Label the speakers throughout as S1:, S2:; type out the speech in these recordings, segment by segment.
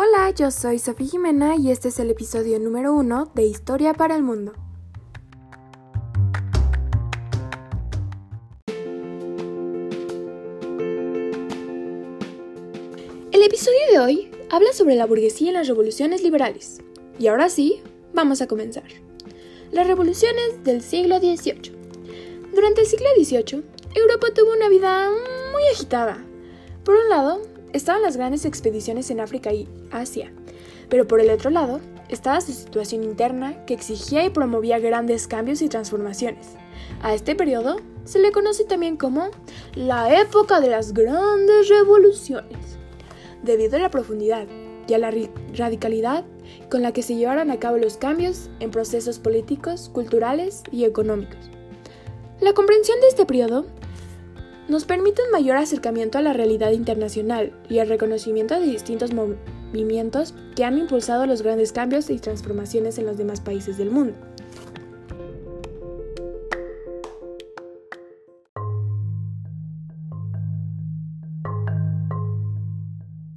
S1: Hola, yo soy Sofía Jimena y este es el episodio número uno de Historia para el Mundo. El episodio de hoy habla sobre la burguesía en las revoluciones liberales. Y ahora sí, vamos a comenzar. Las revoluciones del siglo XVIII. Durante el siglo XVIII, Europa tuvo una vida muy agitada. Por un lado, estaban las grandes expediciones en África y Asia, pero por el otro lado estaba su situación interna que exigía y promovía grandes cambios y transformaciones. A este periodo se le conoce también como la época de las grandes revoluciones, debido a la profundidad y a la radicalidad con la que se llevaron a cabo los cambios en procesos políticos, culturales y económicos. La comprensión de este periodo nos permite un mayor acercamiento a la realidad internacional y el reconocimiento de distintos movimientos que han impulsado los grandes cambios y transformaciones en los demás países del mundo.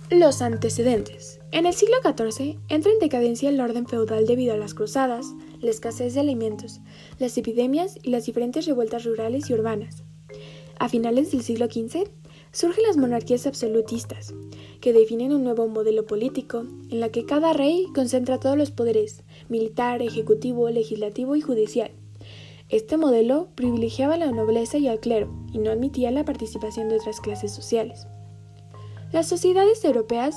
S1: Los antecedentes. En el siglo XIV entra en decadencia el orden feudal debido a las cruzadas, la escasez de alimentos, las epidemias y las diferentes revueltas rurales y urbanas. A finales del siglo XV surgen las monarquías absolutistas, que definen un nuevo modelo político en la que cada rey concentra todos los poderes, militar, ejecutivo, legislativo y judicial. Este modelo privilegiaba a la nobleza y al clero y no admitía la participación de otras clases sociales. Las sociedades europeas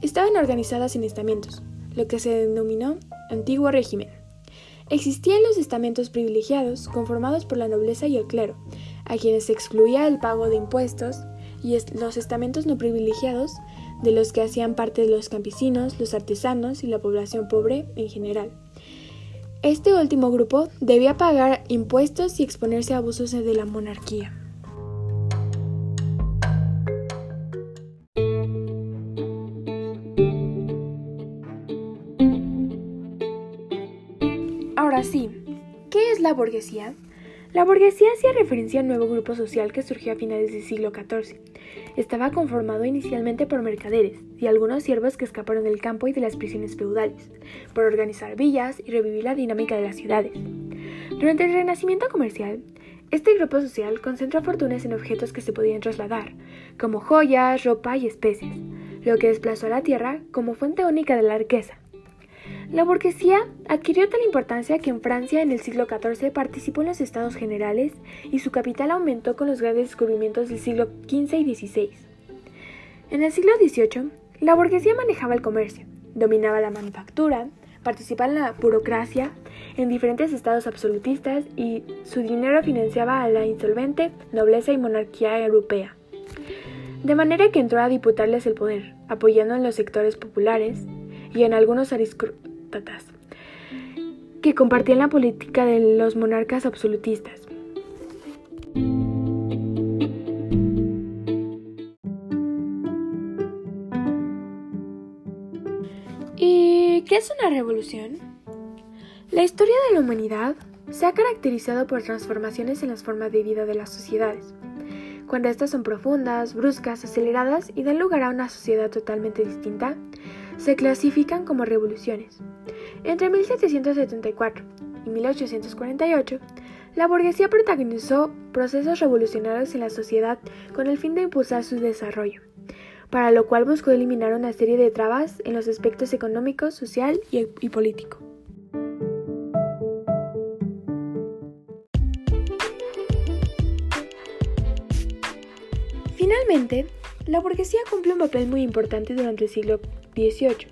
S1: estaban organizadas en estamentos, lo que se denominó antiguo régimen. Existían los estamentos privilegiados conformados por la nobleza y el clero, a quienes se excluía el pago de impuestos, y los estamentos no privilegiados, de los que hacían parte los campesinos, los artesanos y la población pobre en general. Este último grupo debía pagar impuestos y exponerse a abusos de la monarquía. Ahora sí, ¿qué es la burguesía? La burguesía hacía referencia al nuevo grupo social que surgió a finales del siglo XIV. Estaba conformado inicialmente por mercaderes y algunos siervos que escaparon del campo y de las prisiones feudales, por organizar villas y revivir la dinámica de las ciudades. Durante el Renacimiento comercial, este grupo social concentró fortunas en objetos que se podían trasladar, como joyas, ropa y especies, lo que desplazó a la tierra como fuente única de la riqueza. La burguesía adquirió tal importancia que en Francia en el siglo XIV participó en los estados generales y su capital aumentó con los grandes descubrimientos del siglo XV y XVI. En el siglo XVIII, la burguesía manejaba el comercio, dominaba la manufactura, participaba en la burocracia en diferentes estados absolutistas y su dinero financiaba a la insolvente nobleza y monarquía europea. De manera que entró a diputarles el poder, apoyando en los sectores populares y en algunos aristócratas que compartían la política de los monarcas absolutistas. ¿Y qué es una revolución? La historia de la humanidad se ha caracterizado por transformaciones en las formas de vida de las sociedades. Cuando estas son profundas, bruscas, aceleradas y dan lugar a una sociedad totalmente distinta, se clasifican como revoluciones. Entre 1774 y 1848, la burguesía protagonizó procesos revolucionarios en la sociedad con el fin de impulsar su desarrollo, para lo cual buscó eliminar una serie de trabas en los aspectos económico, social y, político. Finalmente, la burguesía cumple un papel muy importante durante el siglo XVIII,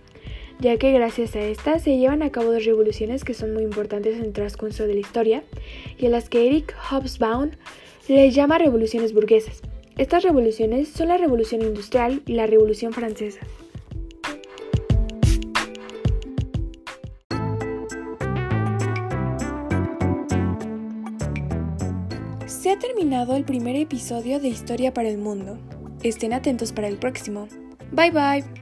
S1: ya que gracias a esta se llevan a cabo dos revoluciones que son muy importantes en el transcurso de la historia y a las que Eric Hobsbawm le llama revoluciones burguesas. Estas revoluciones son la Revolución Industrial y la Revolución Francesa. Se ha terminado el primer episodio de Historia para el Mundo. Estén atentos para el próximo. Bye bye.